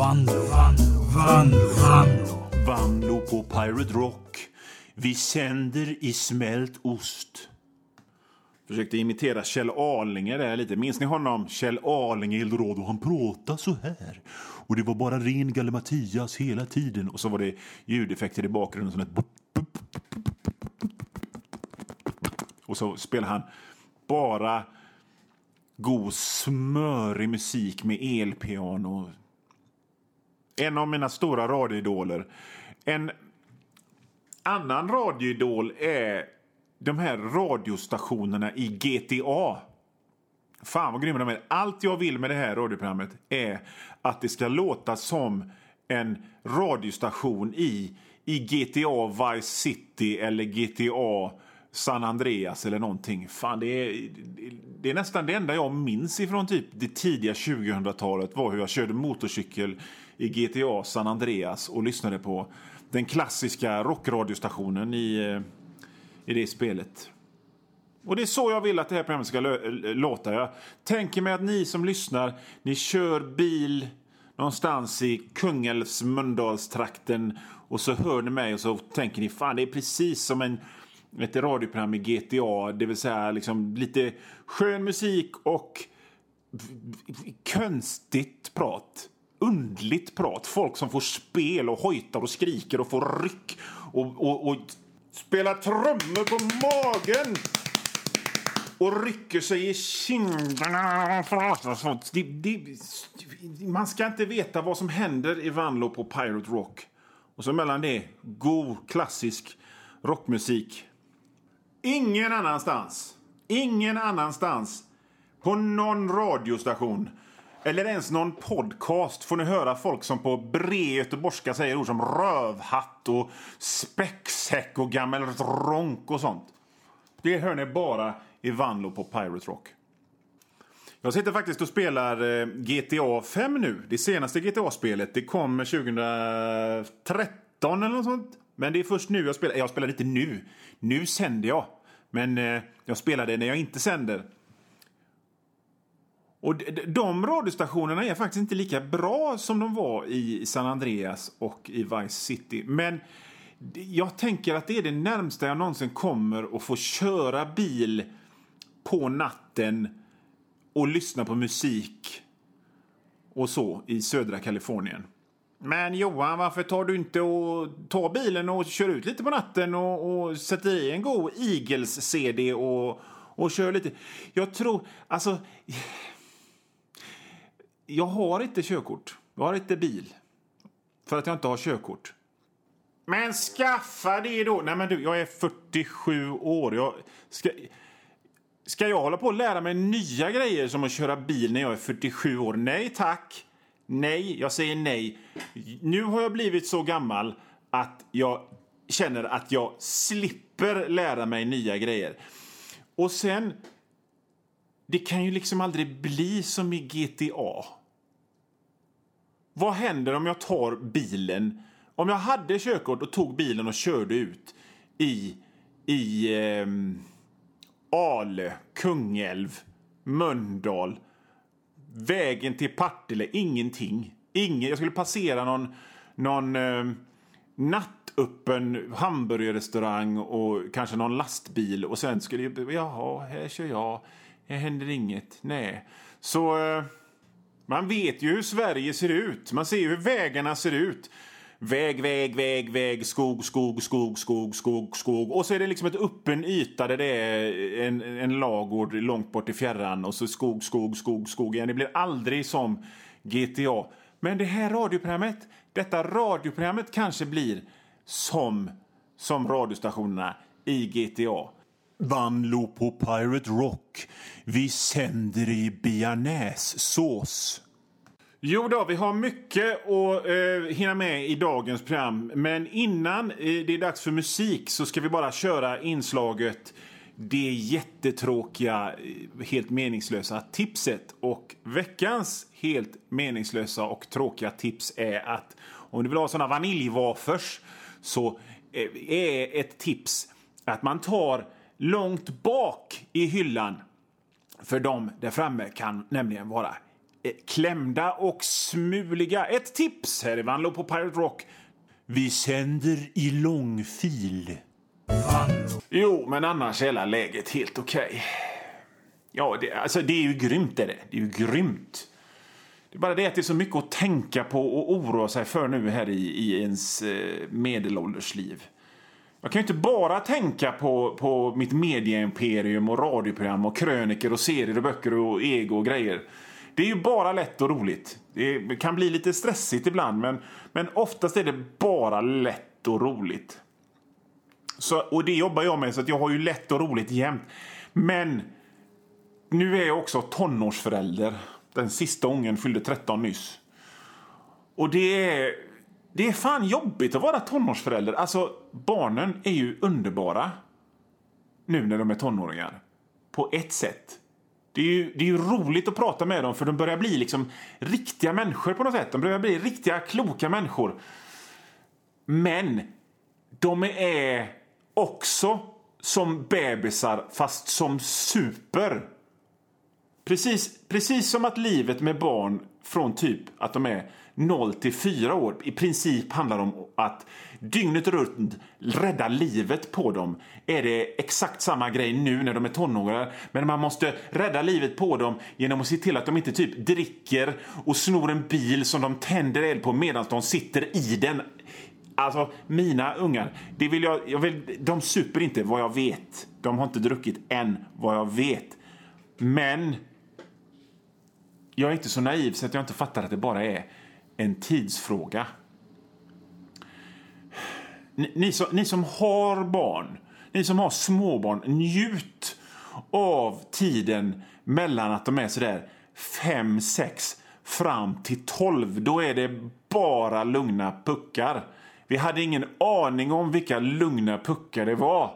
Vanlo, Vanlo, Vanlo, Vanlo. Vanlo på Pirate Rock. Vi sänder i smält ost. Försökte imitera Kjell Arlinge där lite. Minns ni honom? Kjell Arlinge i Eldorado. Han pratade så här. Och det var bara ren gallimatias hela tiden. Och så var det ljudeffekter i bakgrunden. Som ett. Och så spelade han bara god smörig musik med elpiano. En av mina stora radioidoler. En annan radioidol är de här radiostationerna i GTA. Fan vad grymma de är. Allt jag vill med det här radioprogrammet är att det ska låta som en radiostation i, i GTA Vice City eller GTA San Andreas eller någonting. Fan, det är, det är nästan det enda jag minns ifrån typ det tidiga 2000-talet var hur jag körde motorcykel i GTA San Andreas och lyssnade på den klassiska rockradiostationen i, eh, i det spelet. Och det är så jag vill att det här programmet ska eh, låta. Jag tänker mig att ni som lyssnar, ni kör bil någonstans i Kungälvs Mölndalstrakten och så hör ni mig och så tänker ni fan det är precis som en ett radioprogram i GTA, det vill säga liksom lite skön musik och konstigt prat. Undligt prat. Folk som får spel och hojtar och skriker och får ryck och, och, och spelar trummor på magen och rycker sig i kinderna. Det, det, man ska inte veta vad som händer i Vanlo på Pirate Rock. Och så mellan det, god klassisk rockmusik. Ingen annanstans, ingen annanstans på någon radiostation eller ens någon podcast får ni höra folk som på bred göteborgska säger ord som rövhatt och späcksäck och gammal ronk och sånt. Det hör ni bara i Vanlo på Pirate Rock. Jag sitter faktiskt och spelar eh, GTA 5 nu. Det senaste GTA-spelet. Det kom 2013 eller något sånt. Men det är först nu jag spelar. Jag spelar inte nu. Nu sänder jag. Men eh, jag spelar det när jag inte sänder. Och de radiostationerna är faktiskt inte lika bra som de var i San Andreas och i Vice City. Men jag tänker att det är det närmsta jag någonsin kommer att få köra bil på natten och lyssna på musik och så i södra Kalifornien. Men Johan, varför tar du inte och tar bilen och kör ut lite på natten och, och sätter i en god Eagles-CD och, och kör lite? Jag tror, alltså... Jag har inte körkort. Jag har inte bil. För att jag inte har körkort. Men skaffa det då! Nej men du, jag är 47 år. Jag ska, ska jag hålla på och lära mig nya grejer som att köra bil när jag är 47 år? Nej tack! Nej, jag säger nej. Nu har jag blivit så gammal att jag känner att jag slipper lära mig nya grejer. Och sen, det kan ju liksom aldrig bli som i GTA. Vad händer om jag tar bilen, om jag hade körkort och tog bilen och körde ut i, i eh, Ale, Kungälv, Mölndal vägen till Partille, ingenting. Ingen, jag skulle passera någon, någon eh, nattöppen hamburgerrestaurang och kanske någon lastbil och sen skulle jag, jaha, här kör jag, här händer inget, nej. Så eh, man vet ju hur Sverige ser ut, man ser ju hur vägarna ser ut. Väg, väg, väg, väg, skog, skog, skog, skog, skog, skog. Och så är det liksom ett öppen yta där det är en, en lagård långt bort i fjärran och så skog, skog, skog, skog igen. Det blir aldrig som GTA. Men det här radioprogrammet, detta radioprogrammet kanske blir som, som radiostationerna i GTA. Vanlo på Pirate Rock. Vi sänder i bearnaisesås. Jo då, vi har mycket att eh, hinna med i dagens program. Men innan eh, det är dags för musik så ska vi bara köra inslaget det jättetråkiga, eh, helt meningslösa tipset. Och veckans helt meningslösa och tråkiga tips är att om du vill ha sådana vaniljwafers så eh, är ett tips att man tar långt bak i hyllan. För de där framme kan nämligen vara Eh, klämda och smuliga. Ett tips här i Vanlo på Pirate Rock. Vi sänder i långfil. Vanlo. Jo, men annars är hela läget helt okej. Ja, det, alltså det är ju grymt är det. Det är ju grymt. Det är bara det att det är så mycket att tänka på och oroa sig för nu här i, i ens eh, medelåldersliv. Jag kan ju inte bara tänka på, på mitt medieimperium och radioprogram och kröniker och serier och böcker och ego och grejer. Det är ju bara lätt och roligt. Det kan bli lite stressigt ibland men, men oftast är det bara lätt och roligt. Så, och det jobbar jag med så att jag har ju lätt och roligt jämt. Men nu är jag också tonårsförälder. Den sista ungen fyllde 13 nyss. Och det är, det är fan jobbigt att vara tonårsförälder. Alltså, barnen är ju underbara nu när de är tonåringar. På ett sätt. Det är, ju, det är ju roligt att prata med dem för de börjar bli liksom riktiga människor på något sätt. De börjar bli riktiga kloka människor. Men de är också som bebisar fast som super. Precis, precis som att livet med barn från typ att de är 0 till 4 år i princip handlar om att dygnet runt rädda livet på dem. Är det exakt samma grej nu när de är tonåringar men man måste rädda livet på dem genom att se till att de inte typ dricker och snor en bil som de tänder eld på medan de sitter i den. Alltså, mina ungar, det vill jag, jag vill, de super inte vad jag vet. De har inte druckit än vad jag vet. Men jag är inte så naiv så att jag inte fattar att det bara är en tidsfråga. Ni, ni, som, ni som har barn, ni som har småbarn, njut av tiden mellan att de är sådär fem, sex fram till tolv. Då är det bara lugna puckar. Vi hade ingen aning om vilka lugna puckar det var.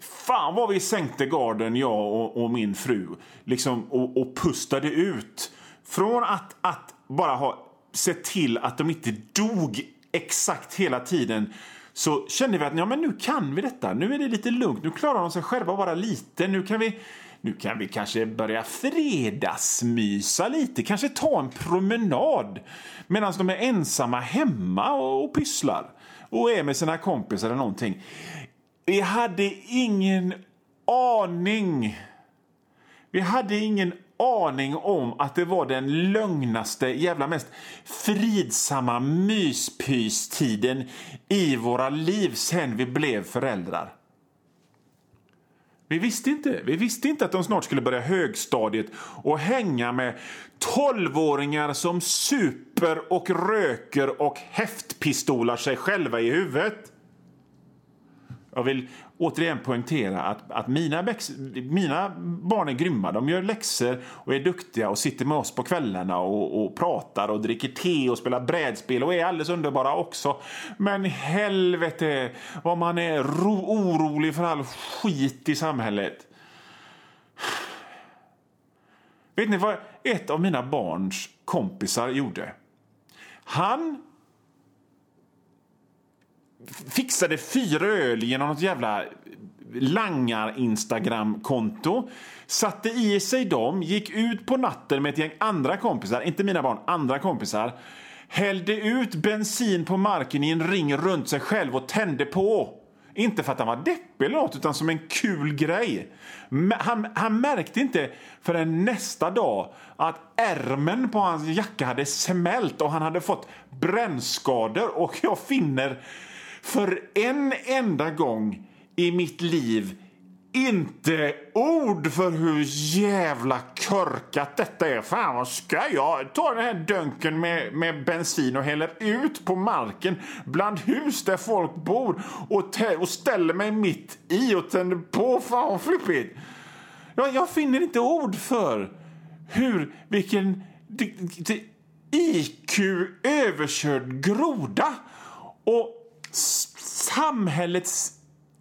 Fan vad vi sänkte garden, jag och, och min fru, liksom, och, och, pustade ut. Från att, att bara ha sett till att de inte dog exakt hela tiden så kände vi att ja, men nu kan vi detta. Nu är det lite lugnt. Nu klarar de sig själva bara lite. Nu kan vi, nu kan vi kanske börja fredagsmysa lite. Kanske ta en promenad medan de är ensamma hemma och, och pysslar och är med sina kompisar eller någonting. Vi hade ingen aning. Vi hade ingen aning om att det var den lögnaste, jävla mest fridsamma myspystiden i våra liv sen vi blev föräldrar. Vi visste inte. Vi visste inte att de snart skulle börja högstadiet och hänga med tolvåringar som super och röker och häftpistolar sig själva i huvudet. Jag vill återigen poängtera att, att mina, mina barn är grymma. De gör läxor och är duktiga och sitter med oss på kvällarna och, och pratar och dricker te och spelar brädspel och är alldeles underbara också. Men helvete vad man är ro, orolig för all skit i samhället. Vet ni vad ett av mina barns kompisar gjorde? Han fixade fyra öl genom något jävla langar-instagram-konto. Satte i sig dem, gick ut på natten med ett gäng andra kompisar, inte mina barn, andra kompisar. Hällde ut bensin på marken i en ring runt sig själv och tände på. Inte för att han var deppig eller något, utan som en kul grej. Han, han märkte inte förrän nästa dag att ärmen på hans jacka hade smält och han hade fått brännskador. Och jag finner för en enda gång i mitt liv inte ord för hur jävla körkat detta är. Fan vad ska jag ta den här dunken med, med bensin och häller ut på marken bland hus där folk bor och, och ställer mig mitt i och tänder på. Fan vad flippigt. Jag, jag finner inte ord för hur, vilken IQ överkörd groda. Och samhällets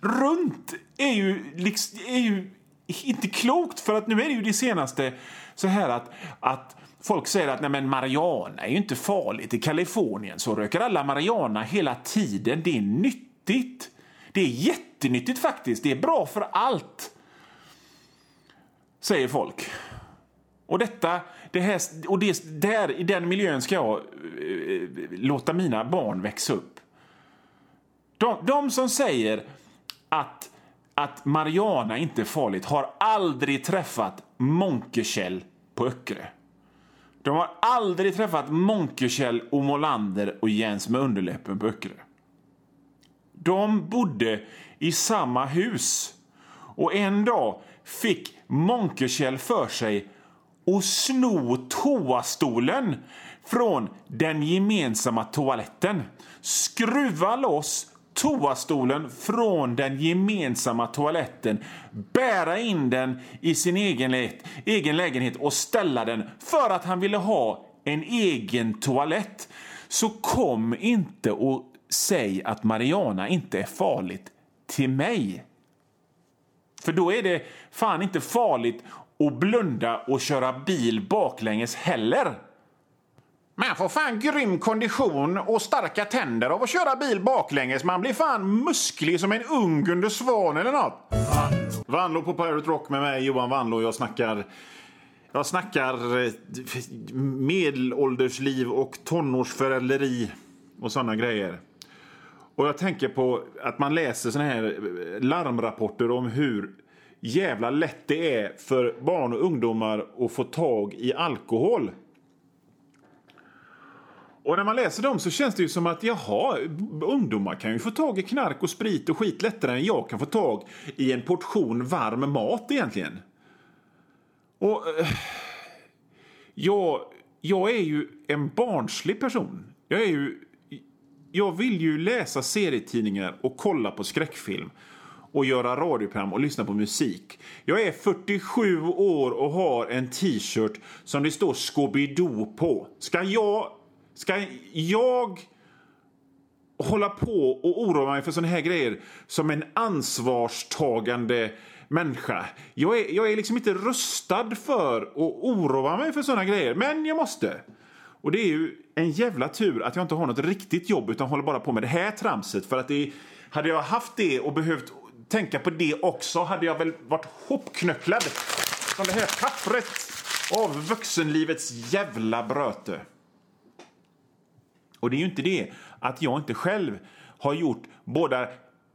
runt är ju, liksom, är ju inte klokt för att nu är det ju det senaste så här att, att folk säger att nej men marijuana är ju inte farligt. I Kalifornien så röker alla marijuana hela tiden. Det är nyttigt. Det är jättenyttigt faktiskt. Det är bra för allt. Säger folk. Och, detta, det här, och det, där, i den miljön ska jag eh, eh låta mina barn växa upp. De, de som säger att, att Mariana inte är farligt har aldrig träffat Monkekjell på Öckerö. De har aldrig träffat Monkekjell och Molander och Jens med underläppen på Öckerö. De bodde i samma hus. Och en dag fick Monkekjell för sig att sno toastolen från den gemensamma toaletten. Skruva loss toastolen från den gemensamma toaletten, bära in den i sin egen, lä egen lägenhet och ställa den för att han ville ha en egen toalett. Så kom inte och säg att Mariana inte är farligt till mig. För då är det fan inte farligt att blunda och köra bil baklänges heller. Man får fan grym kondition och starka tänder av att köra bil baklänges. Man blir fan musklig som en ung Gunde Svan eller nåt. Vanlo. Vanlo på Pirate Rock med mig, Johan Vanlo. Jag snackar... Jag snackar eh, medelåldersliv och tonårsförälderi och såna grejer. Och jag tänker på att man läser såna här eh, larmrapporter om hur jävla lätt det är för barn och ungdomar att få tag i alkohol. Och när man läser dem så känns det ju som att jaha, ungdomar kan ju få tag i knark och sprit och skit lättare än jag kan få tag i en portion varm mat egentligen. Och eh, jag, jag är ju en barnslig person. Jag är ju jag vill ju läsa serietidningar och kolla på skräckfilm och göra radioprogram och lyssna på musik. Jag är 47 år och har en t-shirt som det står Scooby-Doo på. Ska jag Ska jag hålla på och oroa mig för såna här grejer som en ansvarstagande människa? Jag är, jag är liksom inte rustad för att oroa mig för såna grejer, men jag måste. Och det är ju en jävla tur att jag inte har något riktigt jobb utan håller bara på med det här tramset. För att det, hade jag haft det och behövt tänka på det också hade jag väl varit hopknöcklad från det här pappret av vuxenlivets jävla bröte. Och det är ju inte det att jag inte själv har gjort båda,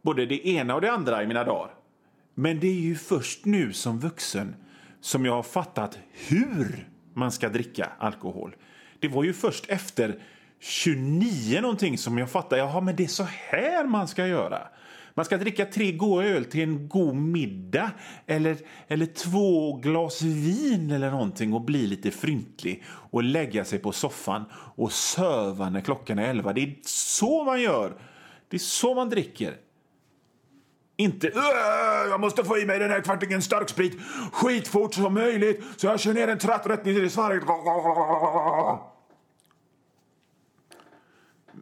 både det ena och det andra i mina dagar. Men det är ju först nu som vuxen som jag har fattat hur man ska dricka alkohol. Det var ju först efter 29 någonting som jag fattade, jaha men det är så här man ska göra. Man ska dricka tre goda öl till en god middag eller, eller två glas vin eller någonting och bli lite fryntlig och lägga sig på soffan och söva när klockan är elva. Det är så man gör. Det är så man dricker. Inte äh, jag måste få i mig den här kvartingen starksprit skitfort som möjligt så jag kör ner en tratt rätt ner i svarget.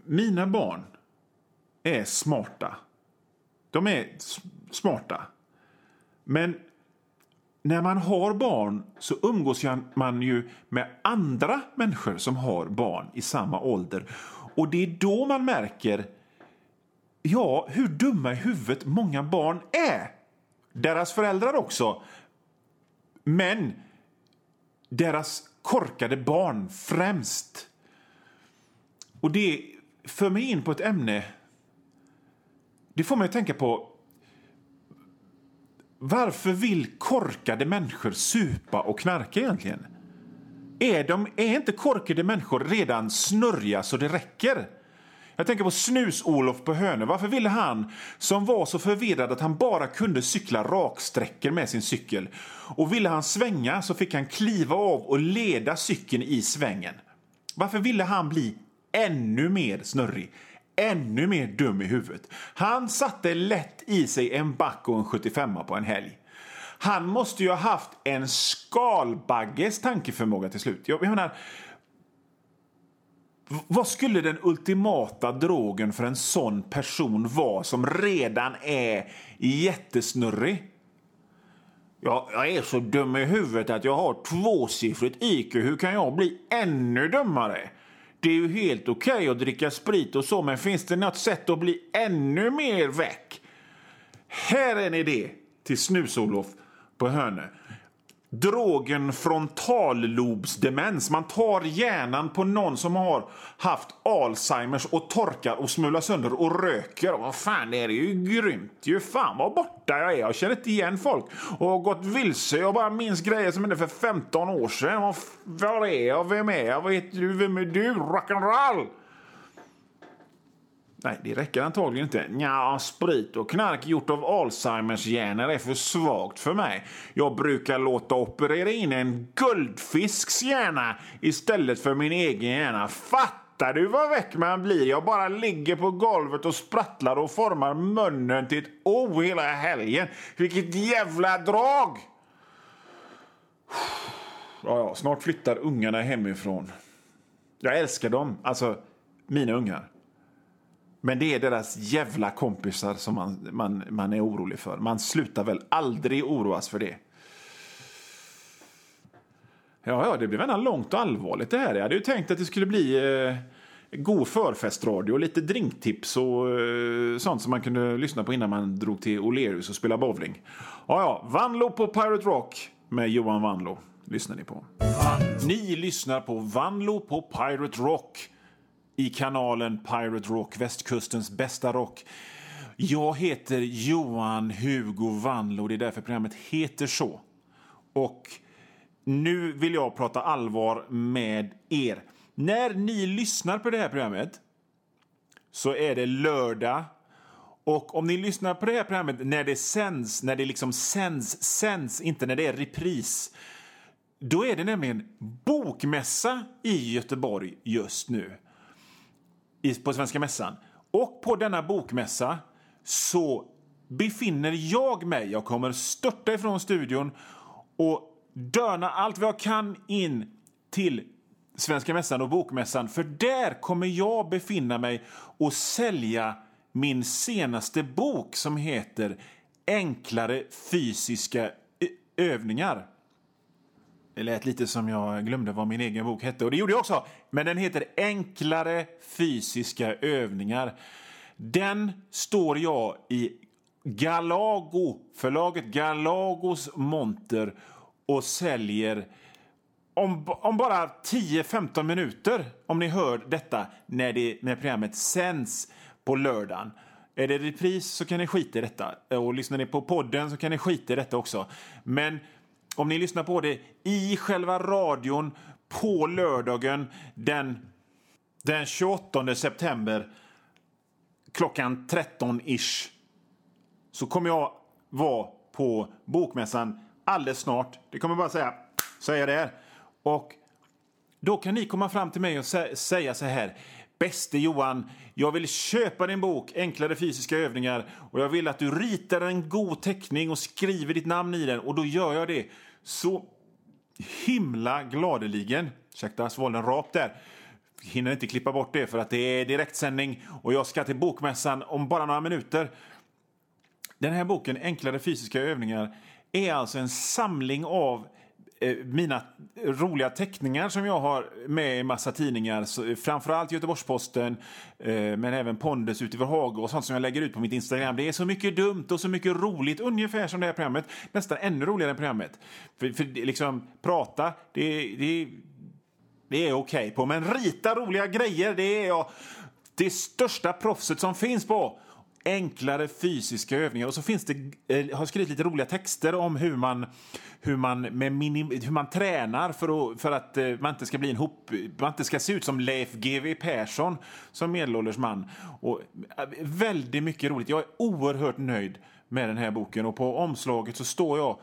Mina barn är smarta. De är smarta. Men när man har barn så umgås man ju med andra människor som har barn i samma ålder. Och det är då man märker ja, hur dumma i huvudet många barn är. Deras föräldrar också. Men deras korkade barn främst. Och det för mig in på ett ämne det får mig att tänka på varför vill korkade människor supa och knarka egentligen? Är, de, är inte korkade människor redan snurriga så det räcker? Jag tänker på Snus-Olof på Hönö. Varför ville han, som var så förvirrad att han bara kunde cykla raksträckor med sin cykel, och ville han svänga så fick han kliva av och leda cykeln i svängen. Varför ville han bli ännu mer snurrig? Ännu mer dum i huvudet. Han satte lätt i sig en back och en 75 på en helg. Han måste ju ha haft en skalbagges tankeförmåga till slut. Jag menar, vad skulle den ultimata drogen för en sån person vara som redan är jättesnurrig? Jag, jag är så dum i huvudet att jag har tvåsiffrigt IQ. Hur kan jag bli ännu dummare? Det är ju helt okej okay att dricka sprit och så, men finns det något sätt att bli ännu mer väck? Här är en idé till Snus-Olof på Hönö drogen frontallobsdemens. Man tar hjärnan på någon som har haft Alzheimers och torkar och smular sönder och röker. Och Vad fan, det är ju grymt ju. Fan vad borta jag är. Jag känner inte igen folk och har gått vilse. Jag bara minns grejer som hände för 15 år sedan. Var är jag? Vem är jag? Vad heter du? Vem är du? Rock'n'roll! Nej, det räcker antagligen inte. Nja, sprit och knark gjort av Alzheimers hjärnor är för svagt för mig. Jag brukar låta operera in en guldfisks hjärna istället för min egen hjärna. Fattar du vad väck man blir? Jag bara ligger på golvet och sprattlar och formar munnen till ett O hela helgen. Vilket jävla drag! Ja, ja, snart flyttar ungarna hemifrån. Jag älskar dem, alltså mina ungar. Men det är deras jävla kompisar som man, man, man är orolig för. Man slutar väl aldrig oroas för det. Ja, ja, det blev ändå långt och allvarligt det här. Jag hade ju tänkt att det skulle bli eh, god förfestradio, lite drinktips och eh, sånt som man kunde lyssna på innan man drog till O'Learys och spelade bowling. Ja, ja, Vanlo på Pirate Rock med Johan Vanlo lyssnar ni på. Ni lyssnar på Vanlo på Pirate Rock i kanalen Pirate Rock, västkustens bästa rock. Jag heter Johan Hugo Vanlo, det är därför programmet heter så. Och nu vill jag prata allvar med er. När ni lyssnar på det här programmet så är det lördag. Och om ni lyssnar på det här programmet när det sänds, när det liksom sänds, sänds, inte när det är repris. Då är det nämligen bokmässa i Göteborg just nu på Svenska Mässan. Och på denna bokmässa så befinner jag mig. Jag kommer störta ifrån studion och döna allt vad jag kan in till Svenska Mässan och Bokmässan. För där kommer jag befinna mig och sälja min senaste bok som heter Enklare fysiska eh, övningar. Det lät lite som jag glömde vad min egen bok hette och det gjorde jag också. Men den heter Enklare fysiska övningar. Den står jag i Galago, förlaget Galagos monter och säljer om, om bara 10-15 minuter, om ni hör detta när, det, när programmet sänds på lördagen. Är det repris så kan ni skita i detta. Och lyssnar ni på podden så kan ni skita i detta också. Men om ni lyssnar på det i själva radion på lördagen den, den 28 september klockan 13-ish så kommer jag vara på Bokmässan alldeles snart. Det kommer bara säga, säga det. Och då kan ni komma fram till mig och sä säga så här. Bäste Johan, jag vill köpa din bok Enklare fysiska övningar och jag vill att du ritar en god teckning och skriver ditt namn i den och då gör jag det. Så himla gladeligen, ursäkta svalde en rap där, hinner inte klippa bort det för att det är direktsändning och jag ska till Bokmässan om bara några minuter. Den här boken, Enklare fysiska övningar, är alltså en samling av Eh, mina roliga teckningar som jag har med i massa tidningar, eh, framförallt Göteborgs-Posten, eh, men även Pondus utifrån Haga och sånt som jag lägger ut på mitt Instagram. Det är så mycket dumt och så mycket roligt, ungefär som det här programmet, nästan ännu roligare än programmet. För, för liksom, prata, det, det, det är okej okay på, men rita roliga grejer, det är jag det största proffset som finns på enklare fysiska övningar. Och så finns det, eh, har skrivit lite roliga texter om hur man, hur man, med minim, hur man tränar för att, för att eh, man inte ska bli en hop, man inte ska se ut som Leif GW Persson som medelålders man. Och, eh, väldigt mycket roligt. Jag är oerhört nöjd med den här boken och på omslaget så står jag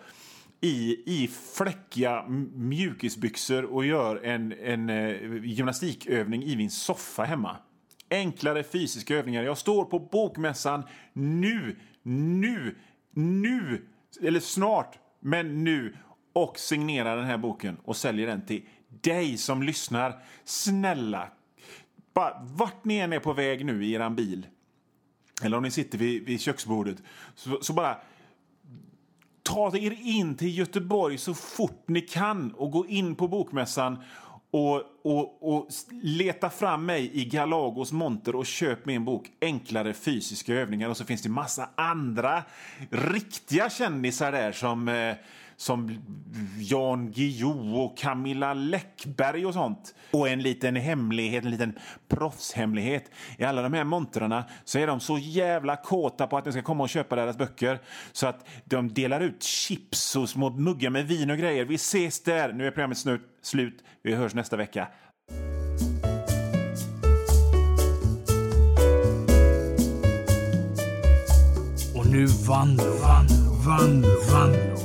i, i fläckiga mjukisbyxor och gör en, en eh, gymnastikövning i min soffa hemma enklare fysiska övningar. Jag står på Bokmässan nu, nu, nu, eller snart, men nu och signerar den här boken och säljer den till dig som lyssnar. Snälla, bara, vart ni än är på väg nu i er bil eller om ni sitter vid, vid köksbordet, så, så bara ta er in till Göteborg så fort ni kan och gå in på Bokmässan och, och, och leta fram mig i Galagos monter och köp min bok Enklare fysiska övningar. Och så finns det massa andra riktiga kändisar där som, eh, som Jan Guillou och Camilla Läckberg och sånt. Och en liten hemlighet, en liten proffshemlighet. I alla de här montrarna så är de så jävla kåta på att ni ska komma och köpa deras böcker så att de delar ut chips och små muggar med vin och grejer. Vi ses där! Nu är programmet slut. Vi hörs nästa vecka. Och nu vann, vann, vann, vann